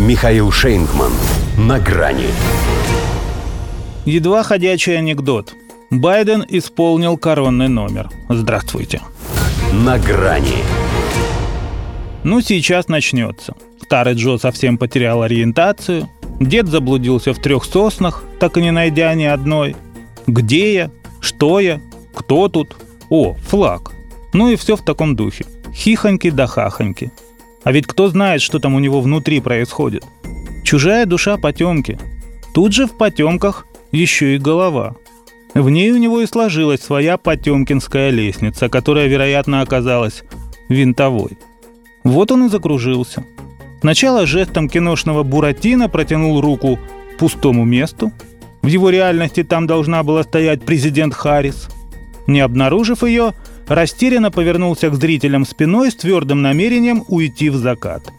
Михаил Шейнгман. На грани. Едва ходячий анекдот. Байден исполнил коронный номер. Здравствуйте. На грани. Ну, сейчас начнется. Старый Джо совсем потерял ориентацию. Дед заблудился в трех соснах, так и не найдя ни одной. Где я? Что я? Кто тут? О, флаг. Ну и все в таком духе. Хихоньки да хахоньки. А ведь кто знает, что там у него внутри происходит? Чужая душа потемки. Тут же в потемках еще и голова. В ней у него и сложилась своя потемкинская лестница, которая, вероятно, оказалась винтовой. Вот он и закружился. Сначала жестом киношного Буратино протянул руку пустому месту. В его реальности там должна была стоять президент Харрис. Не обнаружив ее, растерянно повернулся к зрителям спиной с твердым намерением уйти в закат.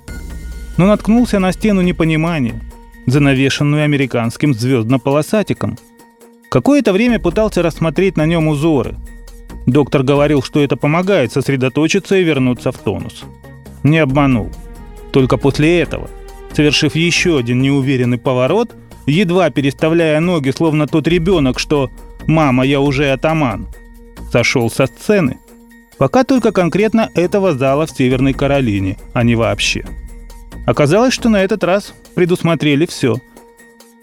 Но наткнулся на стену непонимания, занавешенную американским звездно-полосатиком. Какое-то время пытался рассмотреть на нем узоры. Доктор говорил, что это помогает сосредоточиться и вернуться в тонус. Не обманул. Только после этого, совершив еще один неуверенный поворот, едва переставляя ноги, словно тот ребенок, что «мама, я уже атаман», сошел со сцены. Пока только конкретно этого зала в Северной Каролине, а не вообще. Оказалось, что на этот раз предусмотрели все.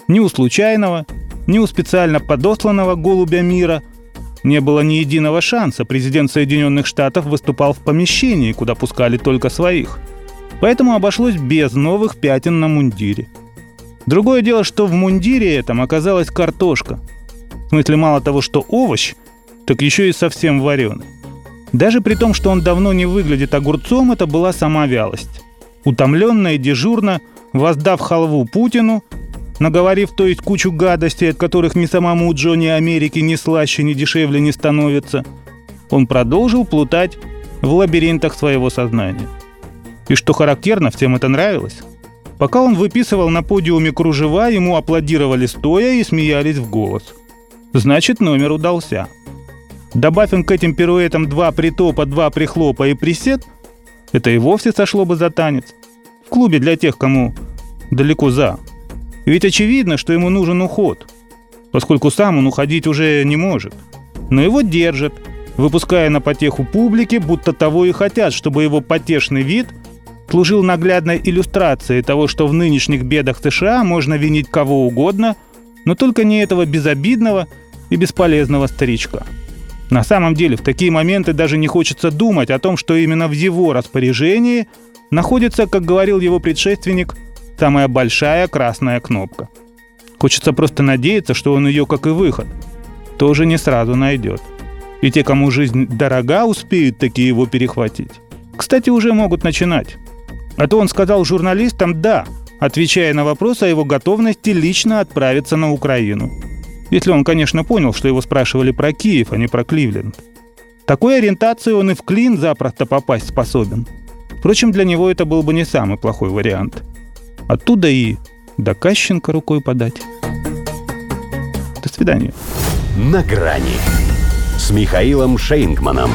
Ни у случайного, ни у специально подосланного голубя мира не было ни единого шанса. Президент Соединенных Штатов выступал в помещении, куда пускали только своих. Поэтому обошлось без новых пятен на мундире. Другое дело, что в мундире этом оказалась картошка. В смысле, мало того, что овощ – так еще и совсем вареный. Даже при том, что он давно не выглядит огурцом, это была сама вялость. Утомленно и дежурно, воздав халву Путину, наговорив то есть кучу гадостей, от которых ни самому Джонни Америки ни слаще, ни дешевле не становится, он продолжил плутать в лабиринтах своего сознания. И что характерно, всем это нравилось. Пока он выписывал на подиуме кружева, ему аплодировали стоя и смеялись в голос. Значит, номер удался. Добавим к этим пируэтам два притопа, два прихлопа и присед, это и вовсе сошло бы за танец. В клубе для тех, кому далеко за. Ведь очевидно, что ему нужен уход, поскольку сам он уходить уже не может. Но его держат, выпуская на потеху публики, будто того и хотят, чтобы его потешный вид служил наглядной иллюстрацией того, что в нынешних бедах США можно винить кого угодно, но только не этого безобидного и бесполезного старичка. На самом деле в такие моменты даже не хочется думать о том, что именно в его распоряжении находится, как говорил его предшественник, самая большая красная кнопка. Хочется просто надеяться, что он ее, как и выход, тоже не сразу найдет. И те, кому жизнь дорога, успеют такие его перехватить. Кстати, уже могут начинать. А то он сказал журналистам «да», отвечая на вопрос о его готовности лично отправиться на Украину. Если он, конечно, понял, что его спрашивали про Киев, а не про Кливленд. Такой ориентацией он и в клин запросто попасть способен. Впрочем, для него это был бы не самый плохой вариант. Оттуда и до Кащенко рукой подать. До свидания. На грани с Михаилом Шейнгманом.